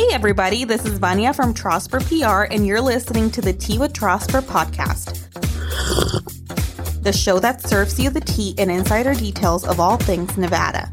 Hey, everybody, this is Vania from Trosper PR, and you're listening to the Tea with Trosper podcast, the show that serves you the tea and insider details of all things Nevada.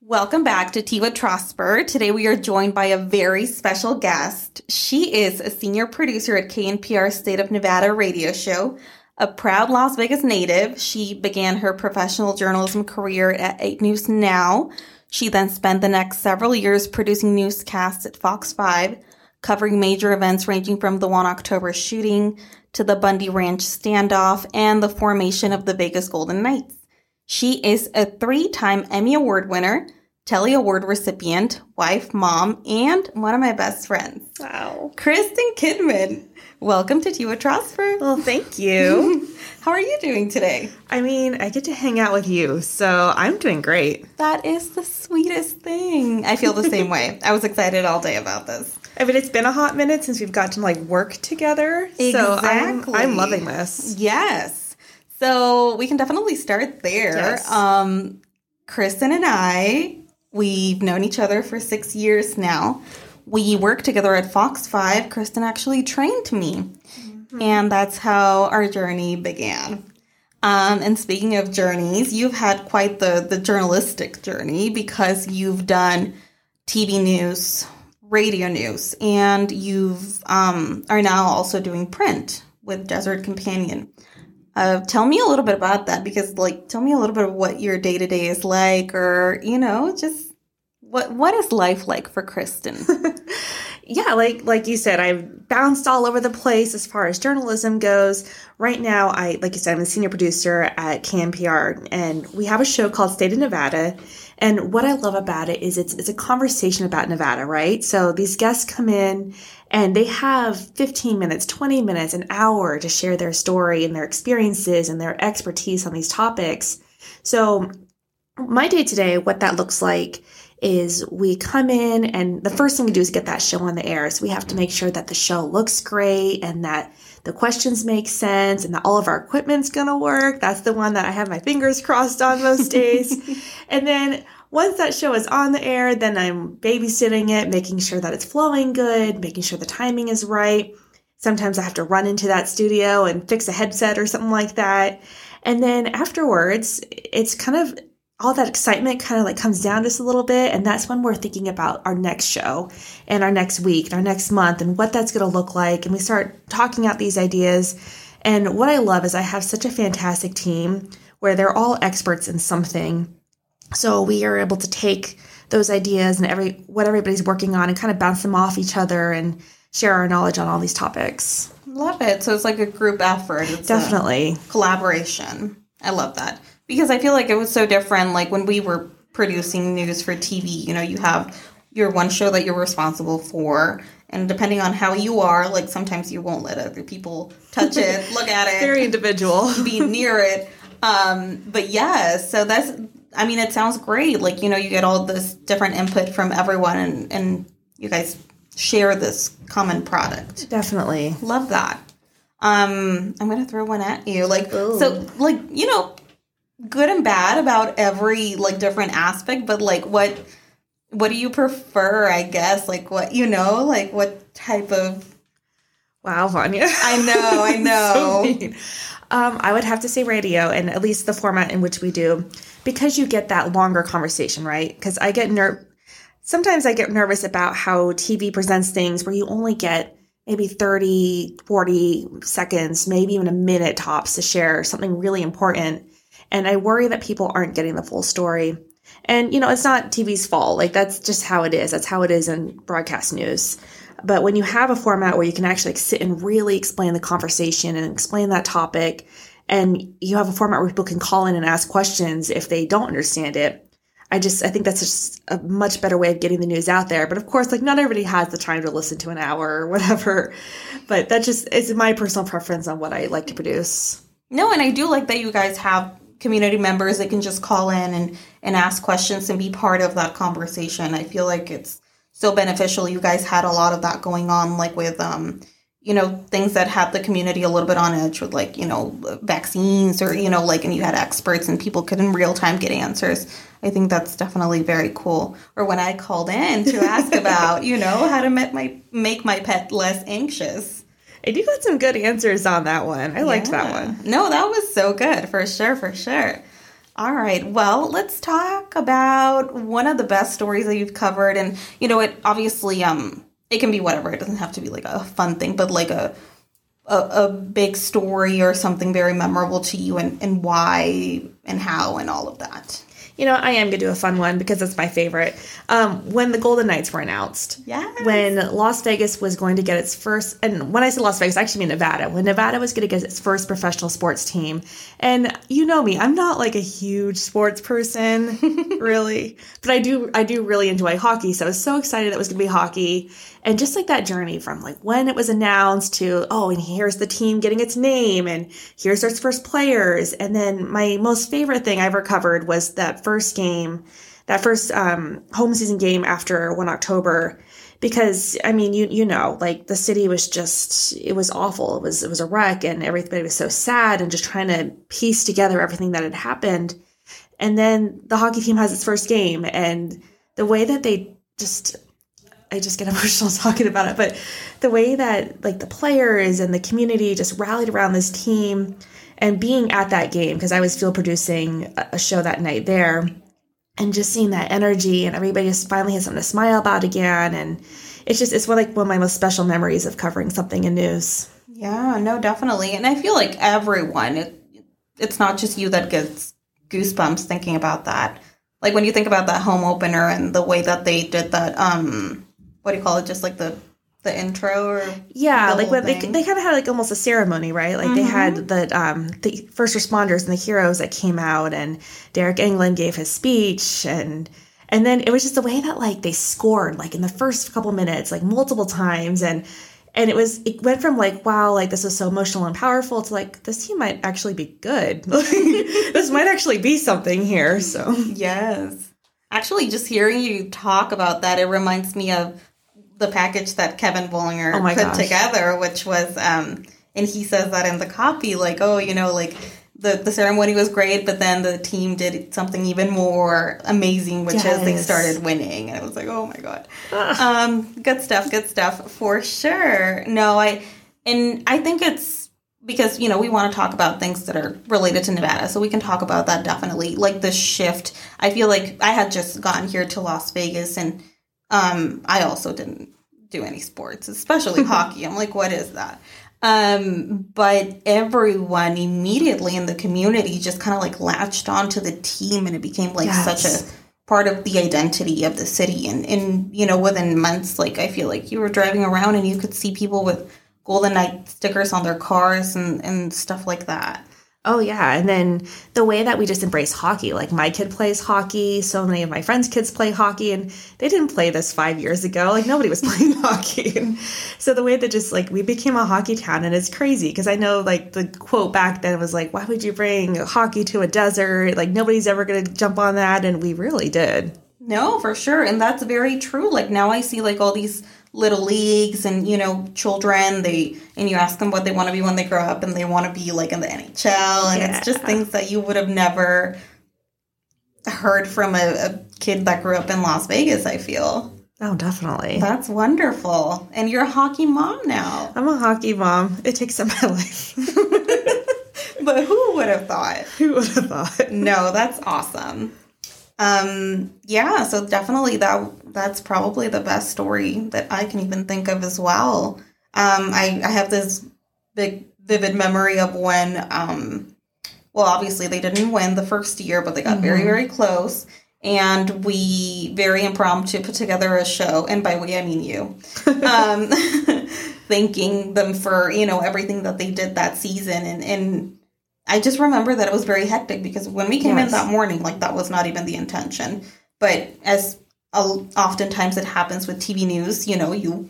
Welcome back to Tea with Trosper. Today we are joined by a very special guest. She is a senior producer at KNPR State of Nevada radio show. A proud Las Vegas native, she began her professional journalism career at 8 News Now. She then spent the next several years producing newscasts at Fox 5, covering major events ranging from the 1 October shooting to the Bundy Ranch standoff and the formation of the Vegas Golden Knights. She is a three time Emmy Award winner, Telly Award recipient, wife, mom, and one of my best friends. Wow. Kristen Kidman. Welcome to with Trosper. Well, thank you. How are you doing today? I mean, I get to hang out with you, so I'm doing great. That is the sweetest thing. I feel the same way. I was excited all day about this. I mean, it's been a hot minute since we've gotten to like work together. So I'm, I'm loving this. Yes. So we can definitely start there. Yes. Um, Kristen and I, we've known each other for six years now. We worked together at Fox 5. Kristen actually trained me. And that's how our journey began. Um, and speaking of journeys, you've had quite the, the journalistic journey because you've done TV news, radio news, and you've um, are now also doing print with Desert Companion. Uh, tell me a little bit about that because, like, tell me a little bit of what your day to day is like, or you know, just what what is life like for Kristen? Yeah, like like you said, I've bounced all over the place as far as journalism goes. Right now, I like you said, I'm a senior producer at KNPR, and we have a show called State of Nevada. And what I love about it is it's it's a conversation about Nevada, right? So these guests come in and they have 15 minutes, 20 minutes, an hour to share their story and their experiences and their expertise on these topics. So my day today, what that looks like is we come in and the first thing we do is get that show on the air. So we have to make sure that the show looks great and that the questions make sense and that all of our equipment's gonna work. That's the one that I have my fingers crossed on most days. and then once that show is on the air, then I'm babysitting it, making sure that it's flowing good, making sure the timing is right. Sometimes I have to run into that studio and fix a headset or something like that. And then afterwards, it's kind of all that excitement kind of like comes down just a little bit. And that's when we're thinking about our next show and our next week and our next month and what that's going to look like. And we start talking out these ideas. And what I love is I have such a fantastic team where they're all experts in something. So we are able to take those ideas and every what everybody's working on and kind of bounce them off each other and share our knowledge on all these topics. love it. So it's like a group effort. It's Definitely. collaboration. I love that because I feel like it was so different. Like when we were producing news for TV, you know, you have your one show that you're responsible for, and depending on how you are, like sometimes you won't let other people touch it, look at it, Very individual. be near it. Um, but yeah, so that's. I mean, it sounds great. Like you know, you get all this different input from everyone, and and you guys share this common product. Definitely. Love that. Um, I'm gonna throw one at you. Like so, like you know, good and bad about every like different aspect. But like, what what do you prefer? I guess like what you know, like what type of. Wow, Vania. I know, I know. so. Um, I would have to say radio, and at least the format in which we do, because you get that longer conversation, right? Because I get ner. Sometimes I get nervous about how TV presents things where you only get maybe 30, 40 seconds, maybe even a minute tops to share something really important. And I worry that people aren't getting the full story. And, you know, it's not TV's fault. Like, that's just how it is. That's how it is in broadcast news. But when you have a format where you can actually like, sit and really explain the conversation and explain that topic, and you have a format where people can call in and ask questions if they don't understand it, I just I think that's just a much better way of getting the news out there. But of course, like not everybody has the time to listen to an hour or whatever. But that just is my personal preference on what I like to produce. No, and I do like that you guys have community members they can just call in and and ask questions and be part of that conversation. I feel like it's so beneficial. You guys had a lot of that going on, like with um you know, things that had the community a little bit on edge with like, you know, vaccines or, you know, like, and you had experts and people could in real time get answers. I think that's definitely very cool. Or when I called in to ask about, you know, how to make my, make my pet less anxious. And you got some good answers on that one. I liked that one. No, that was so good for sure, for sure. All right. Well, let's talk about one of the best stories that you've covered, and you know, it obviously um it can be whatever. It doesn't have to be like a fun thing, but like a a, a big story or something very memorable to you, and and why and how and all of that. You know, I am going to do a fun one because it's my favorite. Um, when the Golden Knights were announced. Yes. When Las Vegas was going to get its first, and when I say Las Vegas, I actually mean Nevada. When Nevada was going to get its first professional sports team. And you know me, I'm not like a huge sports person, really. But I do, I do really enjoy hockey. So I was so excited it was going to be hockey. And just like that journey from like when it was announced to, oh, and here's the team getting its name and here's its first players. And then my most favorite thing I ever covered was that first game, that first um, home season game after 1 October. Because I mean, you you know, like the city was just it was awful. It was it was a wreck, and everybody was so sad, and just trying to piece together everything that had happened. And then the hockey team has its first game, and the way that they just I just get emotional talking about it, but the way that like the players and the community just rallied around this team and being at that game because I was field producing a- show that night there and just seeing that energy and everybody just finally has something to smile about again and it's just it's one like one of my most special memories of covering something in news. Yeah, no, definitely. And I feel like everyone, it, it's not just you that gets goosebumps thinking about that. Like when you think about that home opener and the way that they did that, um, what do you call it? Just like the the intro or Yeah, the like when they they kind of had like almost a ceremony, right? Like they had the um the first responders and the heroes that came out, and Deryk Engelland gave his speech, and and then it was just the way that like they scored, like in the first couple minutes, like multiple times, and and it was it went from like wow, like this was so emotional and powerful to like this team might actually be good, this might actually be something here. So Yes. Actually, just hearing you talk about that, it reminds me of the package that Kevin Bollinger Oh put gosh. together, which was, um, and he says that in the copy, like, oh, you know, like the, the ceremony was great, but then the team did something even more amazing, which is they started winning. And I was like, oh my God. um, good stuff, good stuff for sure. No, I, and I think it's, because you know we want to talk about things that are related to Nevada, so we can talk about that definitely. Like the shift, I feel like I had just gotten here to Las Vegas, and um, I also didn't do any sports, especially hockey. I'm like, what is that? Um, but everyone immediately in the community just kind of like latched onto the team, and it became like Yes. such a part of the identity of the city. And and you know, within months, like I feel like you were driving around and you could see people with Golden Knight stickers on their cars and, and stuff like that. Oh yeah, and then the way that we just embrace hockey. Like my kid plays hockey, so many of my friends' kids play hockey, and they didn't play this five years ago. Like nobody was playing hockey. And so the way that just like we became a hockey town, and it's crazy because I know like the quote back then was like, "Why would you bring hockey to a desert? Like nobody's ever to jump on that," and we really did. No, for sure. And that's very true. Like now I see like all these little leagues and you know children they and you ask them what they want to be when they grow up and they want to be like in the NHL and it's just things that you would have never heard from a, a kid that grew up in Las Vegas I feel Oh, definitely. that's wonderful and you're a hockey mom now I'm a hockey mom. It takes up my life. but who would have thought Who would have thought? no that's awesome um yeah so definitely that that's probably the best story that i can even think of as well. Um i i have this big vivid memory of when um well obviously they didn't win the first year but they got very very close. And we very impromptu put together a show and by we i mean you um thanking them for you know everything that they did that season. And and I just remember that it was very hectic because when we came Yes. in that morning, like that was not even the intention. But as uh, oftentimes it happens with TV news, you know, you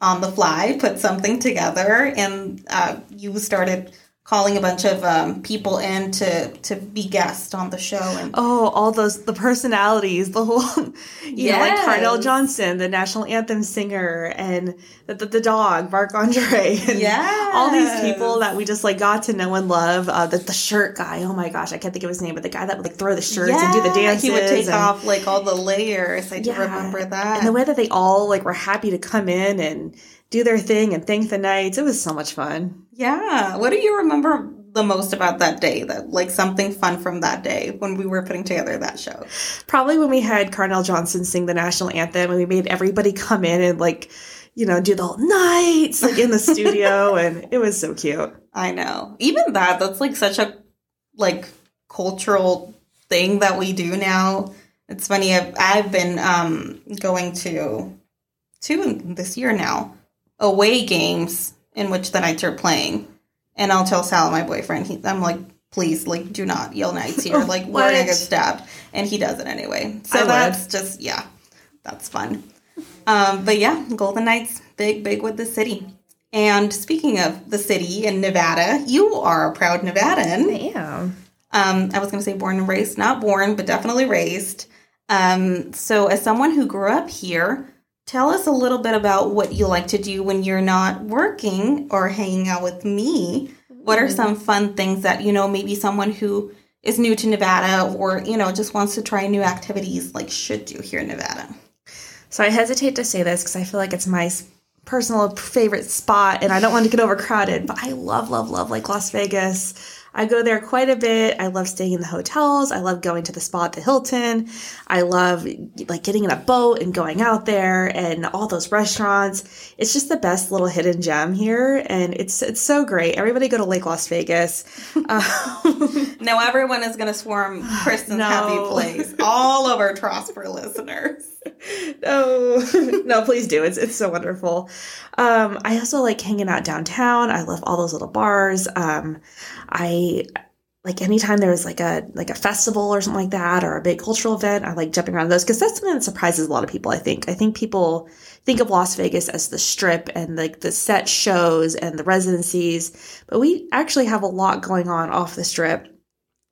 on the fly put something together and uh, you started calling a bunch of um, people in to to be guests on the show and Oh, all those the personalities, the whole you know, like Carnell Johnson, the national anthem singer, and the, the, the dog, Mark Andre, and all these people that we just like got to know and love. Uh, the, the shirt guy, oh my gosh, I can't think of his name, but the guy that would like throw the shirts and do the Yeah, dances. He would take and- off like all the layers. I do remember that. And the way that they all like were happy to come in and do their thing and thank the knights, it was so much fun. yeah. What do you remember the most about that day? That like something fun from that day when we were putting together that show. Probably when we had Carnell Johnson sing the national anthem and we made everybody come in and like, you know, do the whole Knights like in the studio and it was so cute. I know. Even that, that's like such a like cultural thing that we do now. It's funny. I've I've been um going to two this year now away games in which the Knights are playing, and I'll tell Sal, my boyfriend, he, I'm like, please, like, do not yell Knights here. Like, we're gonna get stabbed, and he does it anyway. So I would. that's just yeah, that's fun. Um, but yeah, Golden Knights, big, big with the city. And speaking of the city in Nevada, you are a proud Nevadan. I am. Um, I was going to say born and raised, not born, but definitely raised. Um, so, as someone who grew up here, tell us a little bit about what you like to do when you're not working or hanging out with me. What are mm-hmm. some fun things that, you know, maybe someone who is new to Nevada or, you know, just wants to try new activities like should do here in Nevada? So I hesitate to say this because I feel like it's my personal favorite spot and I don't want to get overcrowded, but I love, love, love Lake Las Vegas. I go there quite a bit. I love staying in the hotels. I love going to the spa at the Hilton. I love like getting in a boat and going out there and all those restaurants. It's just the best little hidden gem here and it's it's so great. Everybody go to Lake Las Vegas. Um, Now everyone is going to swarm Kristen's No. happy place. All our Trosper listeners. no, no, please do. It's it's so wonderful. Um, I also like hanging out downtown. I love all those little bars. Um, I like anytime there was like a like a festival or something like that or a big cultural event. I like jumping around those because that's something that surprises a lot of people. I think. I think people think of Las Vegas as the strip and like the set shows and the residencies, but we actually have a lot going on off the strip.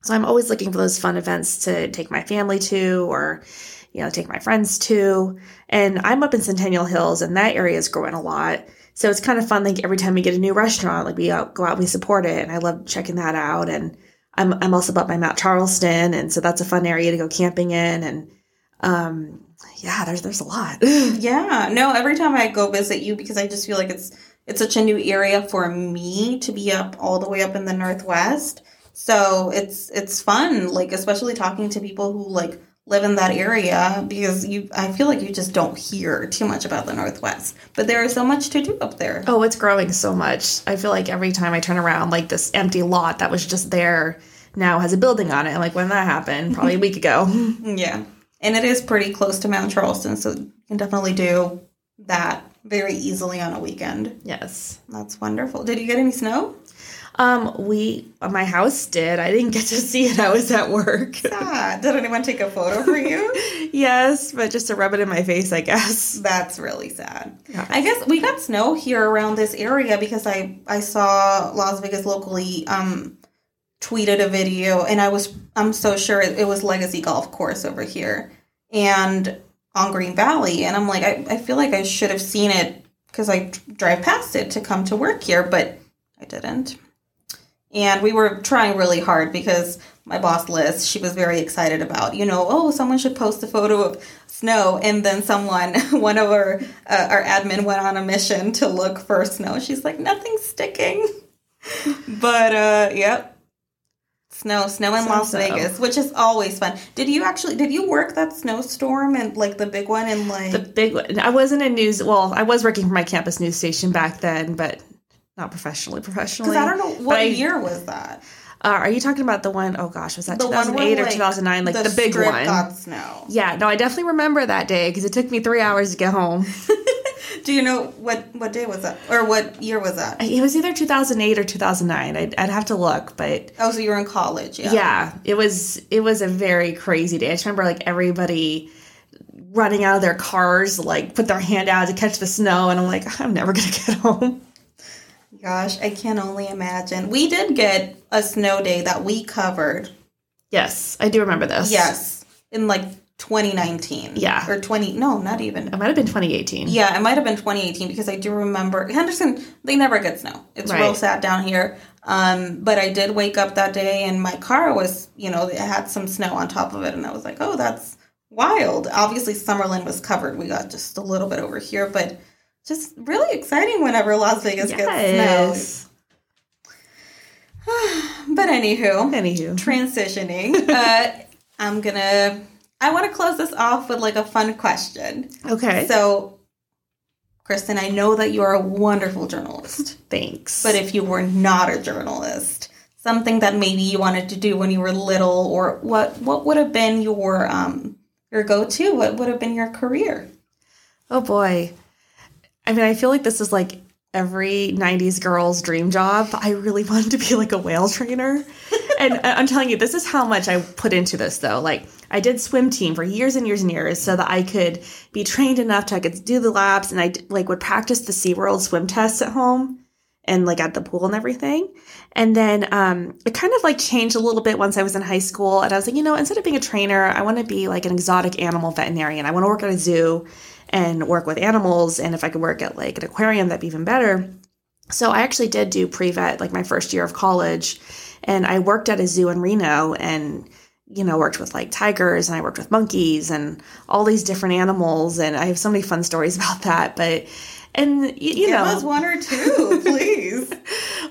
So I'm always looking for those fun events to take my family to or you know, take my friends to. And I'm up in Centennial Hills, and that area is growing a lot. So it's kind of fun. Like every time we get a new restaurant, like we out, go out, we support it, and I love checking that out. And I'm I'm also up by Mount Charleston, and so that's a fun area to go camping in. And um, yeah, there's there's a lot. Yeah, no, every time I go visit you because I just feel like it's it's such a new area for me to be up all the way up in the northwest. So it's it's fun, like especially talking to people who like live in that area because you I feel like you just don't hear too much about the northwest. But there is so much to do up there. oh, it's growing so much. I feel like every time I turn around, like this empty lot that was just there now has a building on it. I'm like, when that happened? Probably a week ago. Yeah. And it is pretty close to Mount Charleston, so you can definitely do that very easily on a weekend. yes. That's wonderful. Did you get any snow? Um, we my house did. I didn't get to see it. I was at work. Ah, did anyone take a photo for you? yes, but just to rub it in my face, I guess. That's really sad. Yeah. I guess we got snow here around this area because I I saw Las Vegas locally um tweeted a video and I was I'm so sure it, it was Legacy Golf Course over here and on Green Valley and I'm like I, I feel like I should have seen it because I drive past it to come to work here but I didn't. And we were trying really hard because my boss Liz, she was very excited about, you know, oh, someone should post a photo of snow, and then someone, one of our uh, our admin, went on a mission to look for snow. She's like, nothing's sticking, but uh, yep, snow, snow in So- Las so. Vegas, which is always fun. Did you actually did you work that snowstorm and like the big one and like? The big one. I wasn't in news. Well, I was working for my campus news station back then, but not professionally. Professionally, because I don't know what I- year was that. Uh, are you talking about the one oh gosh, was that The 2008 where, or 2009? Like the, big one. got snow. Yeah, no, I definitely remember that day because it took me three hours to get home. Do you know what what day was that or what year was that? it was either 2008 or 2009. I'd, I'd have to look, but Oh, so you were in college, yeah. yeah, it was it was a very crazy day. I just remember like everybody running out of their cars, like put their hand out to catch the snow, and I'm like, I'm never gonna get home. Gosh, I can only imagine. We did get a snow day that we covered. Yes, I do remember this. Yes, in like 2019. Yeah. Or 20, no, not even. It might have been 2018. Yeah, it might have been 2018 because I do remember Henderson. They never get snow. It's real Right. sad down here. Um, but I did wake up that day and my car was, you know, it had some snow on top of it, and I was like, oh, that's wild. Obviously, Summerlin was covered. We got just a little bit over here, but just really exciting whenever Las Vegas gets snow. But anywho, Anywho. transitioning, uh, I'm gonna. I want to close this off with like a fun question. Okay. So, Kristen, I know that you're a wonderful journalist, Thanks. but if you were not a journalist, something that maybe you wanted to do when you were little, or what what would have been your um your go to? What would have been your career? oh boy. I mean, I feel like this is like every 90s girl's dream job. I really wanted to be like a whale trainer. and I- I'm telling you, this is how much I put into this though. Like, I did swim team for years and years and years so that I could be trained enough to I could do the laps and I like would practice the SeaWorld swim tests at home and like at the pool and everything. And then um, it kind of like changed a little bit once I was in high school. And I was like, you know, instead of being a trainer, I want to be like an exotic animal veterinarian. I want to work at a zoo and work with animals. And if I could work at like an aquarium, that'd be even better. So I actually did do pre vet like my first year of college. And I worked at a zoo in Reno and you know, worked with like tigers and I worked with monkeys and all these different animals. And I have so many fun stories about that. But, and y- you, Give know, us one or two, please.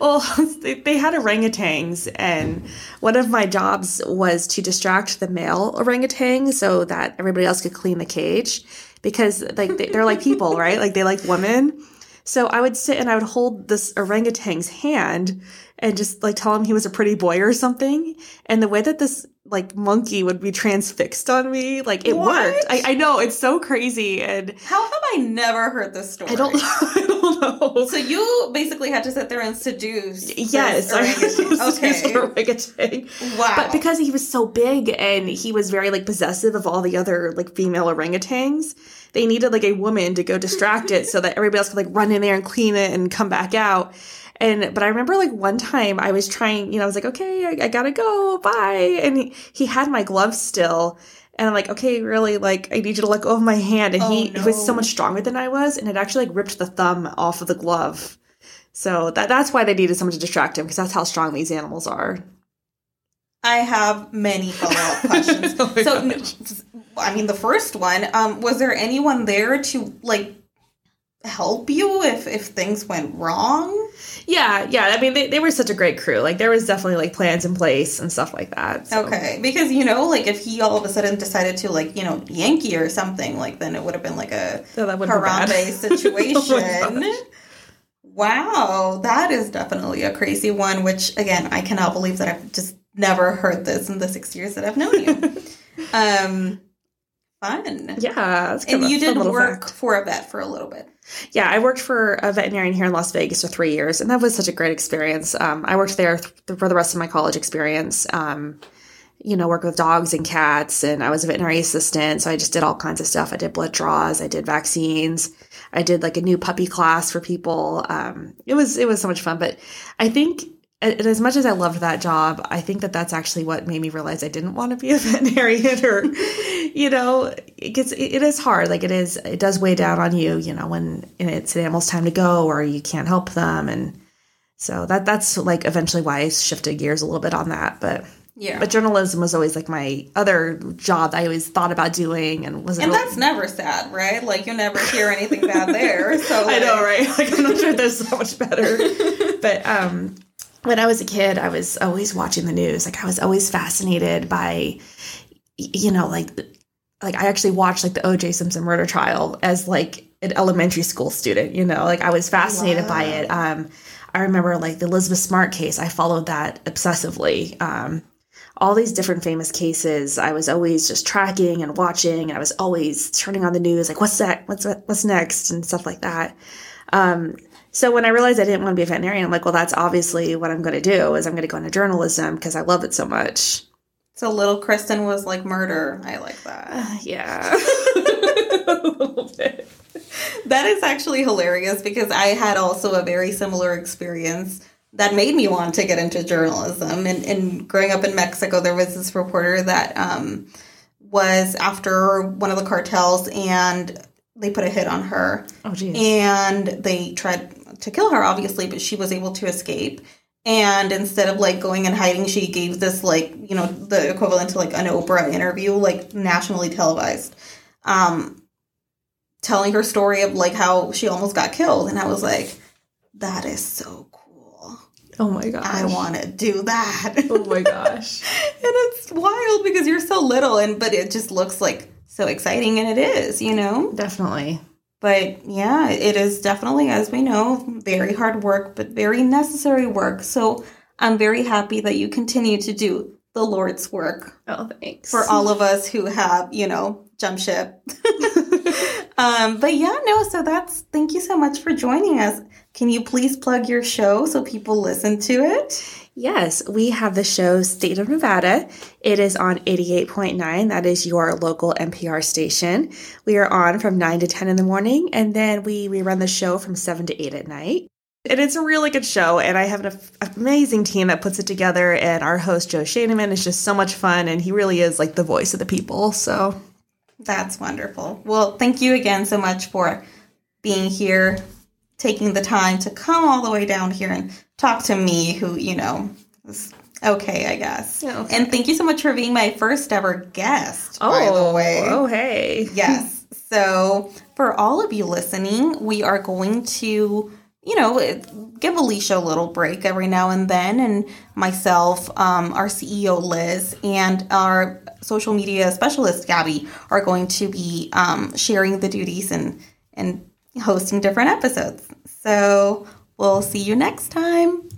well, they, they had orangutans, and one of my jobs was to distract the male orangutan so that everybody else could clean the cage because like they, they're like people, right? Like they like women. So I would sit and I would hold this orangutan's hand and just like tell him he was a pretty boy or something. And the way that this like monkey would be transfixed on me, like it What? worked. I, I know it's so crazy, and How have I never heard this story? I don't, I don't know. So you basically had to sit there and seduce. Yes, I orangutan. okay. Okay. orangutan. Wow. But because he was so big and he was very like possessive of all the other like female orangutans, they needed like a woman to go distract it so that everybody else could like run in there and clean it and come back out. And but I remember like one time I was trying, you know, I was like, okay, I, I gotta go, bye. And he, he had my glove still. And I'm like, okay, really, like, I need you to let go of my hand. And he, Oh, he was so much stronger than I was, and it actually like ripped the thumb off of the glove. So that that's why they needed someone to distract him because that's how strong these animals are. I have many follow up questions. Oh so, gosh. I mean, the first one, um, was there anyone there to like help you if if things went wrong? Yeah, yeah. I mean, they, they were such a great crew. Like there was definitely like plans in place and stuff like that. so- Okay, because you know, like if he all of a sudden decided to like you know Yankee or something, like then it would have been like a So that would've been bad. Harambe situation. Oh wow, that is definitely a crazy one. Which again, I cannot believe that I've just never heard this in the six years that I've known you. um, fun. Yeah, it's And you did work fact. for a vet for a little bit. Yeah, I worked for a veterinarian here in Las Vegas for three years, and that was such a great experience. Um, I worked there th- for the rest of my college experience. Um, you know, work with dogs and cats, and I was a veterinary assistant, so I just did all kinds of stuff. I did blood draws, I did vaccines, I did like a new puppy class for people. Um, it was it was so much fun, but I think. And as much as I loved that job, I think that that's actually what made me realize I didn't want to be a veterinarian or, you know, it gets, it, is hard. Like it is, it does weigh down on you, you know, when it's an animal's time to go or you can't help them. And so that, that's like eventually why I shifted gears a little bit on that. But, Yeah. but journalism was always like my other job that I always thought about doing and wasn't and that's never sad, right? Like you never hear anything bad there. So I know, like, right? Like I'm not sure there's so much better. but um when I was a kid, I was always watching the news. Like I was always fascinated by you know, like like I actually watched like the OJ Simpson murder trial as like an elementary school student, you know. Like I was fascinated by it. Um I remember like the Elizabeth Smart case. I followed that obsessively. Um all these different famous cases i was always just tracking and watching and i was always turning on the news like what's that what's what's next and stuff like that um, so when i realized i didn't want to be a veterinarian i'm like well that's obviously what i'm going to do is i'm going to go into journalism because i love it so much So little Kristen was like murder. I like that. yeah a little bit that is actually hilarious because I had also a very similar experience that made me want to get into journalism. And, and growing up in Mexico, there was this reporter that um, was after one of the cartels and they put a hit on her. Oh, geez. And they tried to kill her, obviously, but she was able to escape. And instead of like going and hiding, she gave this like, you know, the equivalent to like an Oprah interview, like nationally televised, um, telling her story of like how she almost got killed. And I was like, that is so cool. oh my gosh. I want to do that. Oh my gosh. and it's wild because you're so little and but it just looks like so exciting and it is, you know? Definitely. But yeah, it is definitely, as we know, very hard work, but very necessary work. So I'm very happy that you continue to do the Lord's work Oh, thanks. for all of us who have, you know, jump ship. um, but yeah, no, so that's thank you so much for joining us. Can you please plug your show so people listen to it? Yes, we have the show State of Nevada. It is on 88.9. That is your local NPR station. We are on from 9 to 10 in the morning, and then we rerun the show from 7 to 8 at night. And it's a really good show, and I have an amazing team that puts it together. And our host, Joe Schoenmann, is just so much fun, and he really is like the voice of the people. So, That's wonderful. Well, thank you again so much for being here, taking the time to come all the way down here and talk to me, who, you know, is okay, I guess. Yeah, okay. And thank you so much for being my first ever guest, by the oh, way. oh, hey. Yes. So, for all of you listening, we are going to, you know, give Alicia a little break every now and then, and myself, um, our CEO Liz, and our social media specialist Gabby are going to be um, sharing the duties and and hosting different episodes. So, we'll see you next time.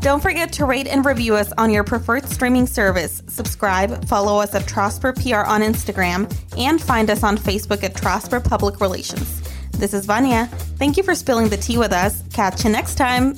Don't forget to rate and review us on your preferred streaming service. Subscribe, follow us at Trosper PR on Instagram, and find us on Facebook at Trosper Public Relations. This is Vania. Thank you for spilling the tea with us. Catch you next time.